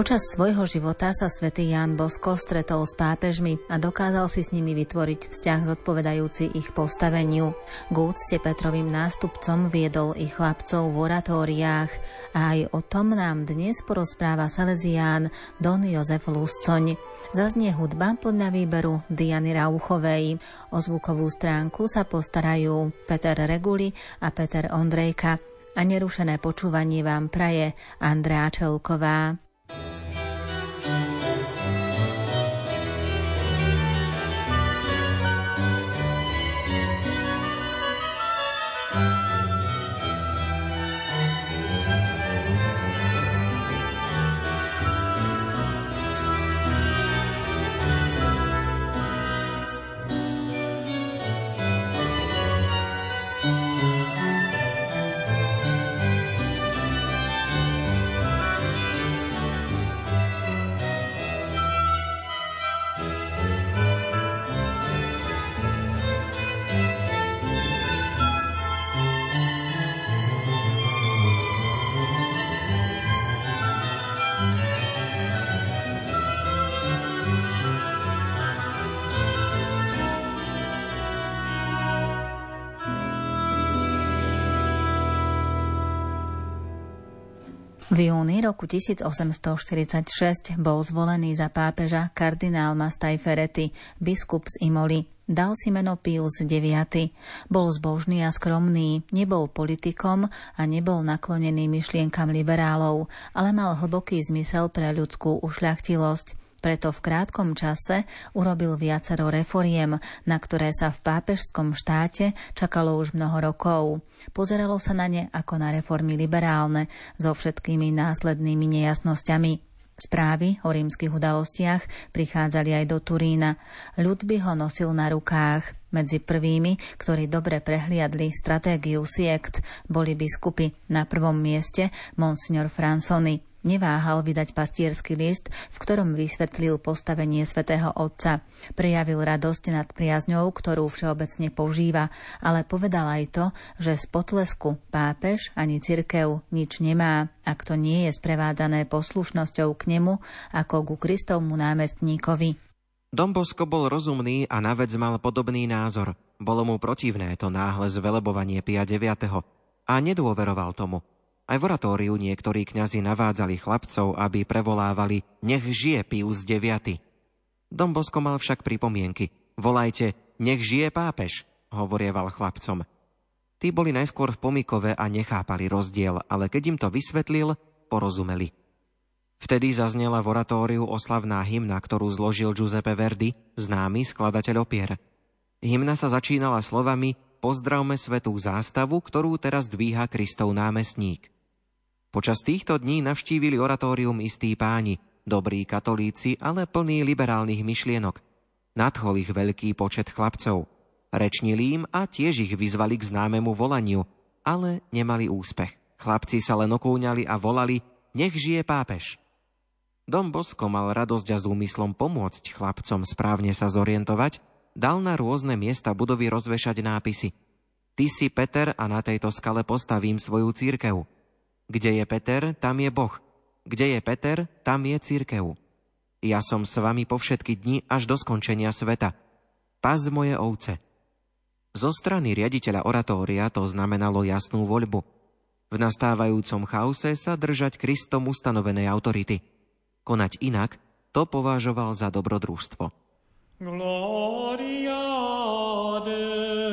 Počas svojho života sa svätý Ján Bosko stretol s pápežmi a dokázal si s nimi vytvoriť vzťah zodpovedajúci ich postaveniu. K úcte Petrovým nástupcom viedol ich chlapcov v oratóriách a aj o tom nám dnes porozpráva Salesián Don Jozef Luscoň. Zaznie hudba podľa výberu Diany Rauchovej. O zvukovú stránku sa postarajú Peter Reguli a Peter Ondrejka a nerušené počúvanie vám praje Andrea Čelková. V júni roku 1846 bol zvolený za pápeža kardinál Mastaj Ferretti, biskup z Imoli. Dal si meno Pius IX. Bol zbožný a skromný, nebol politikom a nebol naklonený myšlienkam liberálov, ale mal hlboký zmysel pre ľudskú ušľachtilosť. Preto v krátkom čase urobil viacero reforiem, na ktoré sa v pápežskom štáte čakalo už mnoho rokov. Pozeralo sa na ne ako na reformy liberálne, so všetkými následnými nejasnosťami. Správy o rímskych udalostiach prichádzali aj do Turína. Ľud by ho nosil na rukách. Medzi prvými, ktorí dobre prehliadli stratégiu siekt, boli biskupy. Na prvom mieste monsignor Fransony. Neváhal vydať pastiersky list, v ktorom vysvetlil postavenie svätého Otca. Prejavil radosť nad priazňou, ktorú všeobecne používa, ale povedal aj to, že z potlesku pápež ani cirkev nič nemá, ak to nie je sprevádzané poslušnosťou k nemu ako ku Kristovmu námestníkovi. Dombosko bol rozumný a na vec mal podobný názor. Bolo mu protivné to náhle zvelebovanie Pia 9. a nedôveroval tomu. Aj v oratóriu niektorí kňazi navádzali chlapcov, aby prevolávali Nech žije Pius IX. Dom Bosko mal však pripomienky. Volajte Nech žije pápež, hovorieval chlapcom. Tí boli najskôr v pomikove a nechápali rozdiel, ale keď im to vysvetlil, porozumeli. Vtedy zaznela v oratóriu oslavná hymna, ktorú zložil Giuseppe Verdi, známy skladateľ opier. Hymna sa začínala slovami Pozdravme svetú zástavu, ktorú teraz dvíha Kristov námestník. Počas týchto dní navštívili oratórium istí páni, dobrí katolíci, ale plní liberálnych myšlienok. Nadchol ich veľký počet chlapcov. Rečnili im a tiež ich vyzvali k známemu volaniu, ale nemali úspech. Chlapci sa len okúňali a volali Nech žije pápež. Dom Bosko mal radosť a s úmyslom pomôcť chlapcom správne sa zorientovať, dal na rôzne miesta budovy rozvešať nápisy. Ty si Peter a na tejto skale postavím svoju církev. Kde je Peter, tam je Boh. Kde je Peter, tam je církev. Ja som s vami po všetky dni až do skončenia sveta. Paz moje ovce. Zo strany riaditeľa oratória to znamenalo jasnú voľbu. V nastávajúcom chaose sa držať Kristom ustanovenej autority. Konať inak, to považoval za dobrodružstvo. Gloria Deo.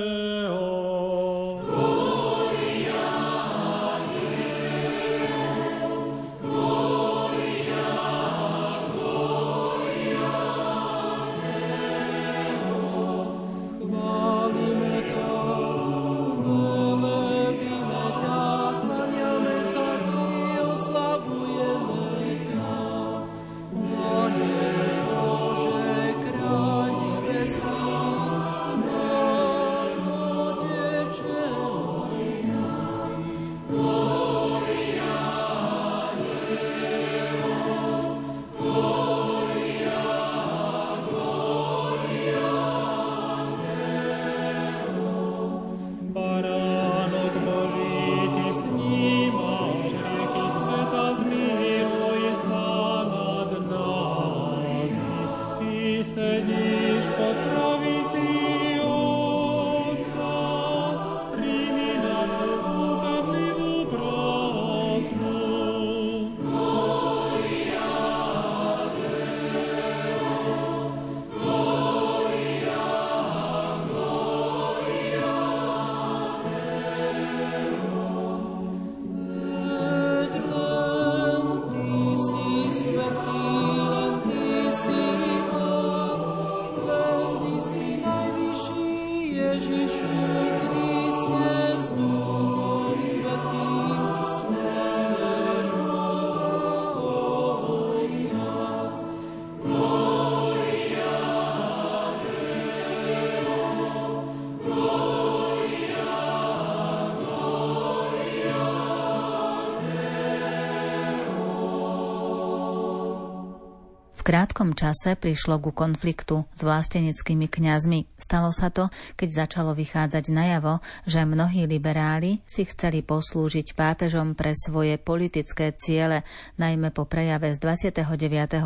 Krátkom čase prišlo ku konfliktu s vlasteneckými kňazmi. Stalo sa to, keď začalo vychádzať najavo, že mnohí liberáli si chceli poslúžiť pápežom pre svoje politické ciele, najmä po prejave z 29.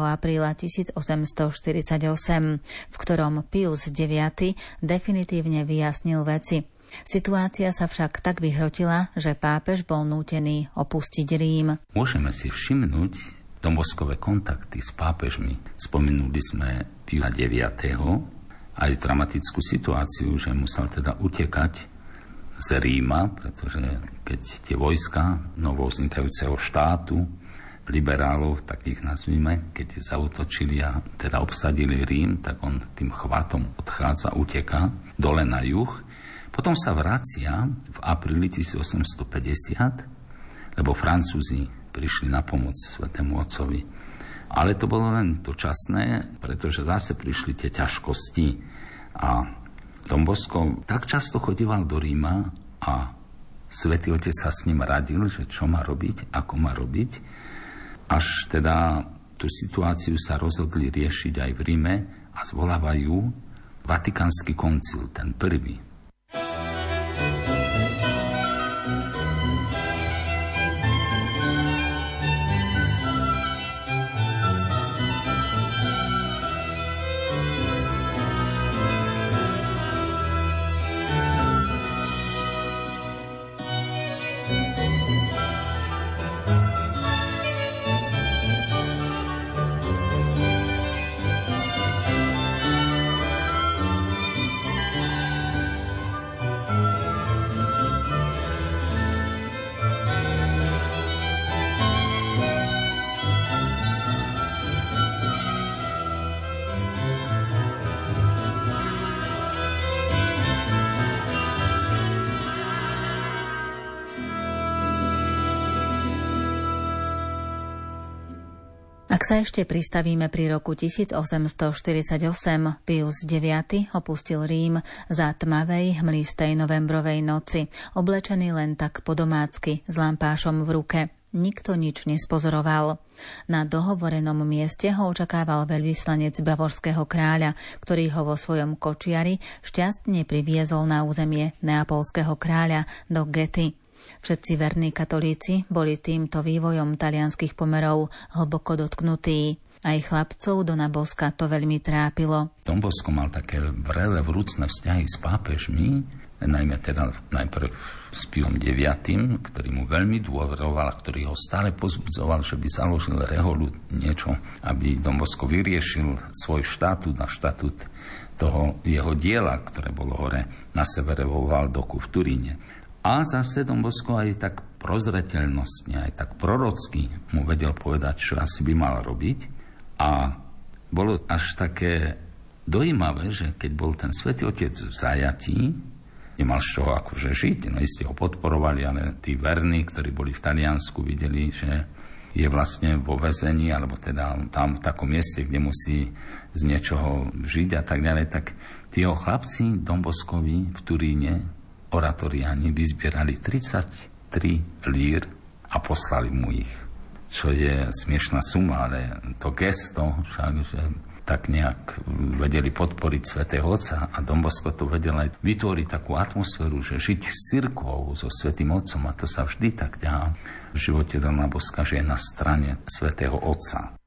apríla 1848, v ktorom Pius IX definitívne vyjasnil veci. Situácia sa však tak vyhrotila, že pápež bol nútený opustiť Rím. Môžeme si všimnúť, domboskové kontakty s pápežmi. Spomenuli sme Pia 9. aj dramatickú situáciu, že musel teda utekať z Ríma, pretože keď tie vojska novovznikajúceho štátu, liberálov, tak ich nazvime, keď zautočili a teda obsadili Rím, tak on tým chvatom odchádza, uteka dole na juh. Potom sa vracia v apríli 1850, lebo Francúzi prišli na pomoc svetému otcovi. Ale to bolo len dočasné, pretože zase prišli tie ťažkosti. A Don Bosko tak často chodíval do Ríma a svätý Otec sa s ním radil, že čo má robiť, ako má robiť, až teda tú situáciu sa rozhodli riešiť aj v Ríme a zvolávajú Vatikánsky koncil, ten prvý, sa ešte pristavíme pri roku 1848, Pius IX opustil Rím za tmavej, hmlistej novembrovej noci, oblečený len tak po domácky, s lampášom v ruke. Nikto nič nespozoroval. Na dohovorenom mieste ho očakával veľvyslanec bavorského kráľa, ktorý ho vo svojom kočiari šťastne priviezol na územie neapolského kráľa do Gety. Všetci verní katolíci boli týmto vývojom talianských pomerov hlboko dotknutí. Aj chlapcov Dona Boska to veľmi trápilo. Don Bosko mal také vrele vrúcne vzťahy s pápežmi, najmä teda najprv s Piom IX, ktorý mu veľmi dôveroval a ktorý ho stále pozbudzoval, že by založil reholu niečo, aby Don Bosko vyriešil svoj štatút a štatút toho jeho diela, ktoré bolo hore na severe vo Valdoku v Turíne. A zase Don Bosco aj tak prozreteľnostne, aj tak prorocky mu vedel povedať, čo asi by mal robiť. A bolo až také dojímavé, že keď bol ten svätý Otec v zajatí, nemal z čoho akože žiť, no isté ho podporovali, ale tí verní, ktorí boli v Taliansku, videli, že je vlastne vo väzení, alebo teda tam v takom mieste, kde musí z niečoho žiť a tak ďalej, tak tí chlapci Domboskovi v Turíne oratoriáni vyzbierali 33 lír a poslali mu ich. Čo je smiešná suma, ale to gesto však, že tak nejak vedeli podporiť svätého Otca a Dombosko to vedel aj vytvoriť takú atmosféru, že žiť s cirkvou, so svätým Otcom a to sa vždy tak ďa v živote Dona Boska, že je na strane svätého Otca.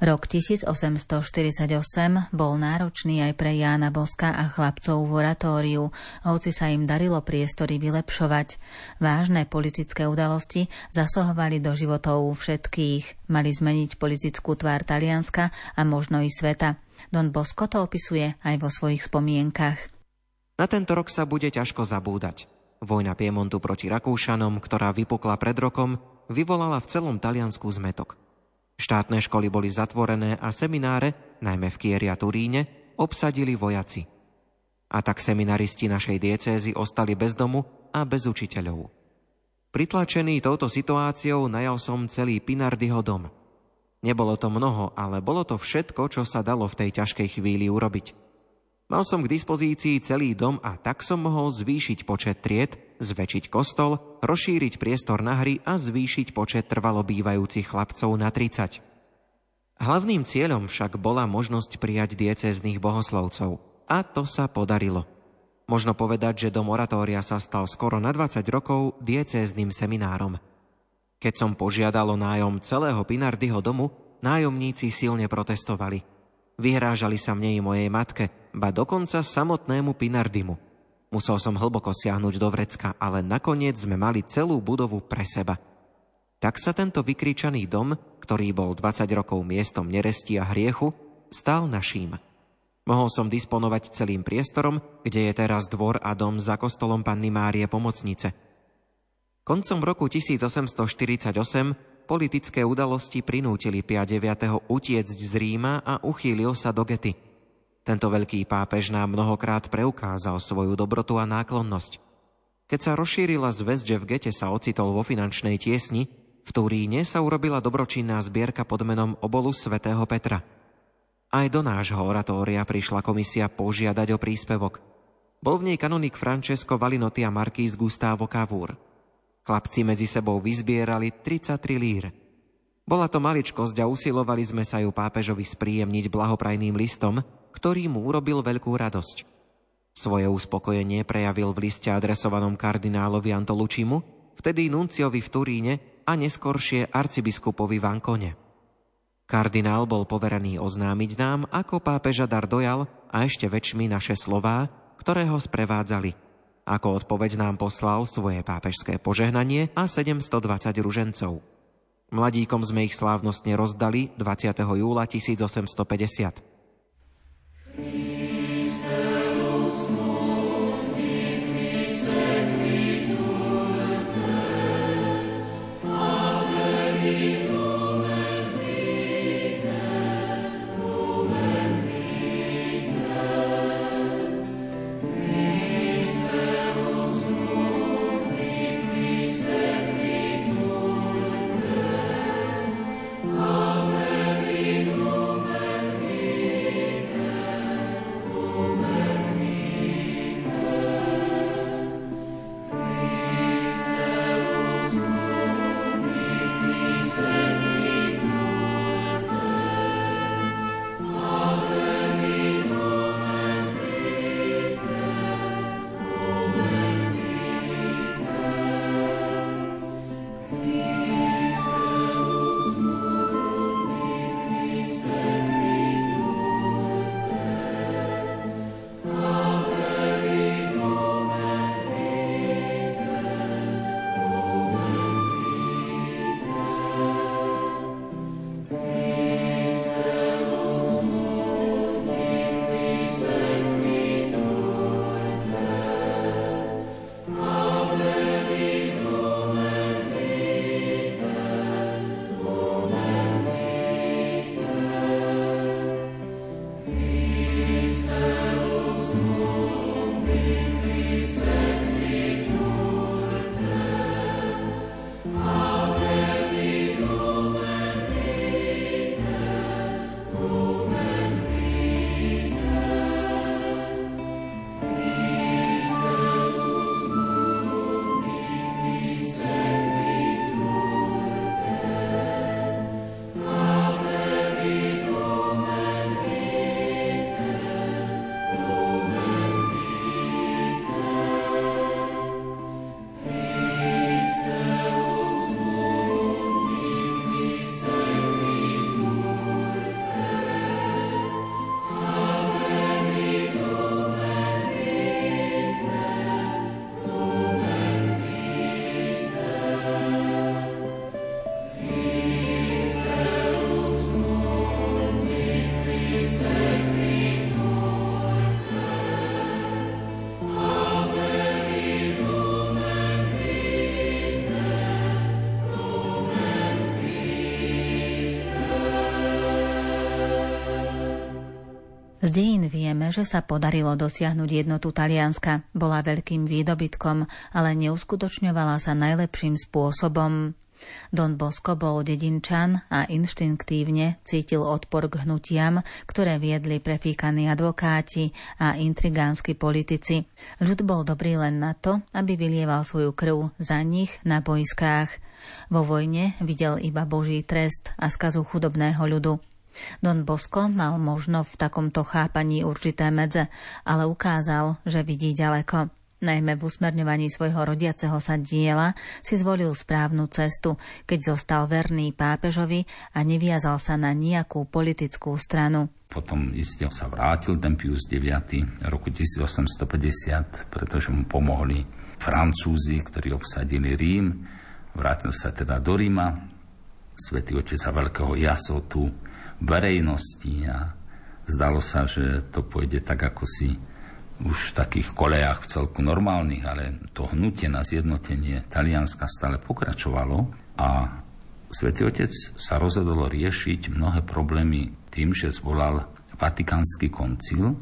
Rok 1848 bol náročný aj pre Jána Boska a chlapcov v oratóriu, hoci sa im darilo priestory vylepšovať. Vážne politické udalosti zasahovali do životov všetkých, mali zmeniť politickú tvár Talianska a možno i sveta. Don Bosco to opisuje aj vo svojich spomienkach. Na tento rok sa bude ťažko zabúdať. Vojna Piemontu proti Rakúšanom, ktorá vypukla pred rokom, vyvolala v celom Taliansku zmetok. Štátne školy boli zatvorené a semináre, najmä v Kieri a Turíne, obsadili vojaci. A tak seminaristi našej diecézy ostali bez domu a bez učiteľov. Pritlačený touto situáciou najal som celý Pinardyho dom. Nebolo to mnoho, ale bolo to všetko, čo sa dalo v tej ťažkej chvíli urobiť. Mal som k dispozícii celý dom a tak som mohol zvýšiť počet tried, zväčšiť kostol, rozšíriť priestor na hry a zvýšiť počet trvalo bývajúcich chlapcov na 30. Hlavným cieľom však bola možnosť prijať diecéznych bohoslovcov. A to sa podarilo. Možno povedať, že dom oratória sa stal skoro na 20 rokov diecézným seminárom. Keď som požiadal o nájom celého Pinardyho domu, nájomníci silne protestovali – Vyhrážali sa mne i mojej matke, ba dokonca samotnému Pinardimu. Musel som hlboko siahnuť do vrecka, ale nakoniec sme mali celú budovu pre seba. Tak sa tento vykričaný dom, ktorý bol 20 rokov miestom neresti a hriechu, stal naším. Mohol som disponovať celým priestorom, kde je teraz dvor a dom za kostolom Panny Márie Pomocnice. Koncom roku 1848 politické udalosti prinútili Pia IX. utiecť z Ríma a uchýlil sa do Gety. Tento veľký pápež nám mnohokrát preukázal svoju dobrotu a náklonnosť. Keď sa rozšírila zväzť, že v Gete sa ocitol vo finančnej tiesni, v Turíne sa urobila dobročinná zbierka pod menom Obolu svätého Petra. Aj do nášho oratória prišla komisia požiadať o príspevok. Bol v nej kanonik Francesco Valinotti a markýz Gustavo Cavour. Chlapci medzi sebou vyzbierali 33 lír. Bola to maličkosť a usilovali sme sa ju pápežovi spríjemniť blahoprajným listom, ktorý mu urobil veľkú radosť. Svoje uspokojenie prejavil v liste adresovanom kardinálovi Antolučimu, vtedy nunciovi v Turíne a neskoršie arcibiskupovi v Ankone. Kardinál bol poverený oznámiť nám, ako pápeža dar dojal a ešte väčšmi naše slová, ktoré ho sprevádzali – ako odpoveď nám poslal svoje pápežské požehnanie a 720 ružencov. Mladíkom sme ich slávnostne rozdali 20. júla 1850. You. Z dejín vieme, že sa podarilo dosiahnuť jednotu Talianska. Bola veľkým výdobytkom, ale neuskutočňovala sa najlepším spôsobom. Don Bosco bol dedinčan a inštinktívne cítil odpor k hnutiam, ktoré viedli prefíkaní advokáti a intrigánsky politici. Ľud bol dobrý len na to, aby vylieval svoju krv za nich na boiskách. Vo vojne videl iba Boží trest a skazu chudobného ľudu. Don Bosco mal možno v takomto chápaní určité medze, ale ukázal, že vidí ďaleko. Najmä v usmerňovaní svojho rodiaceho sa diela si zvolil správnu cestu, keď zostal verný pápežovi a neviazal sa na nejakú politickú stranu. Potom iste sa vrátil ten Pius IX roku 1850, pretože mu pomohli Francúzi, ktorí obsadili Rím. Vrátil sa teda do Ríma. Svetý otec a veľkého jasotu verejnosti a zdalo sa, že to pôjde tak, ako si už v takých kolejách celku normálnych, ale to hnutie na zjednotenie Talianska stále pokračovalo a Svetý Otec sa rozhodol riešiť mnohé problémy tým, že zvolal Vatikánsky koncil,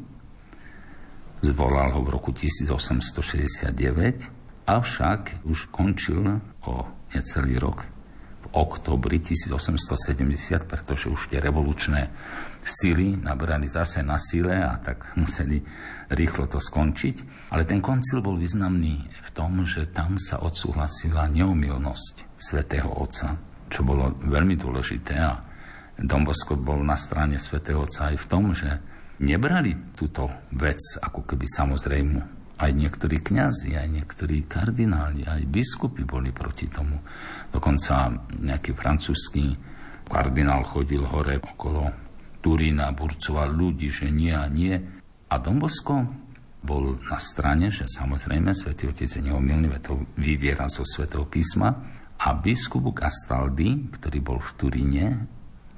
zvolal ho v roku 1869, avšak už končil o necelý rok oktobri 1870, pretože už tie revolučné síly nabrali zase na sile a tak museli rýchlo to skončiť. Ale ten koncil bol významný v tom, že tam sa odsúhlasila neomilnosť svätého Otca, čo bolo veľmi dôležité a Don Bosco bol na strane svätého Otca aj v tom, že nebrali túto vec ako keby samozrejmu aj niektorí kňazi, aj niektorí kardináli, aj biskupy boli proti tomu. Dokonca nejaký francúzsky kardinál chodil hore okolo Turína, burcoval ľudí, že nie a nie. A Dombosko bol na strane, že samozrejme svätý Otec je neomilný, to vyviera zo svätého písma. A biskup Gastaldi, ktorý bol v Turíne,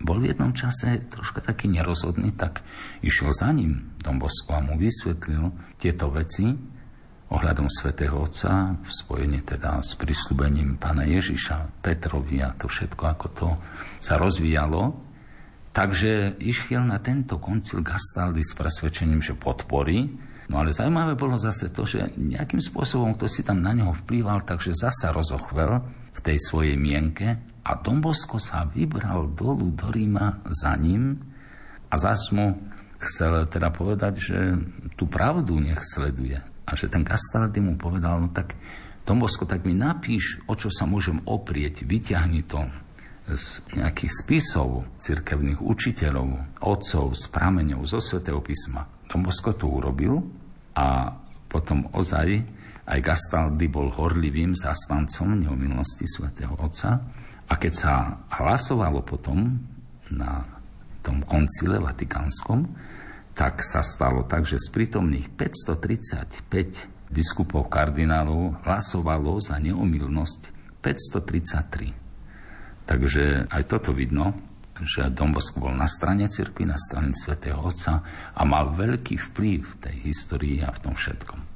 bol v jednom čase troška taký nerozhodný, tak išiel za ním Dombosko a mu vysvetlil tieto veci ohľadom svätého Otca v spojení teda s prislúbením pána Ježiša, Petrovi a to všetko, ako to sa rozvíjalo. Takže išiel na tento koncil Gastaldi s presvedčením, že podporí. No ale zaujímavé bolo zase to, že nejakým spôsobom kto si tam na neho vplýval, takže zasa rozochvel v tej svojej mienke a Dombosko sa vybral dolu do Ríma za ním a zas mu chcel teda povedať, že tú pravdu nech sleduje. A že ten Castaldi mu povedal, no tak Dombosko, tak mi napíš, o čo sa môžem oprieť, vyťahni to z nejakých spisov cirkevných učiteľov, otcov, z prameňov, zo svätého písma. Dombosko to urobil a potom ozaj aj Gastaldi bol horlivým zastancom neomilnosti svätého Otca. A keď sa hlasovalo potom na tom koncile vatikánskom, tak sa stalo tak, že z prítomných 535 biskupov kardinálov hlasovalo za neomilnosť 533. Takže aj toto vidno, že Don Bosco bol na strane cirkvi, na strane svätého Otca a mal veľký vplyv v tej histórii a v tom všetkom.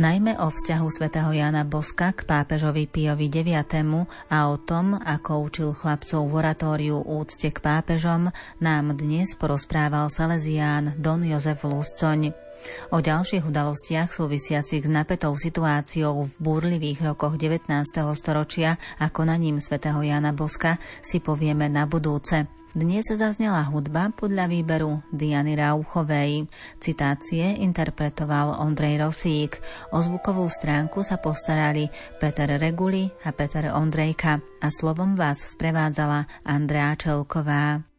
Najmä o vzťahu svätého Jana Boska k pápežovi Piovi IX. a o tom, ako učil chlapcov v oratóriu úcte k pápežom, nám dnes porozprával Salesián Don Jozef Luscoň. O ďalších udalostiach súvisiacich s napätou situáciou v búrlivých rokoch 19. storočia a konaním svätého Jana Boska si povieme na budúce. Dnes zaznela hudba podľa výberu Diany Rauchovej. Citácie interpretoval Ondrej Rosík. O zvukovú stránku sa postarali Peter Reguli a Peter Ondrejka a slovom vás sprevádzala Andrea Čelková.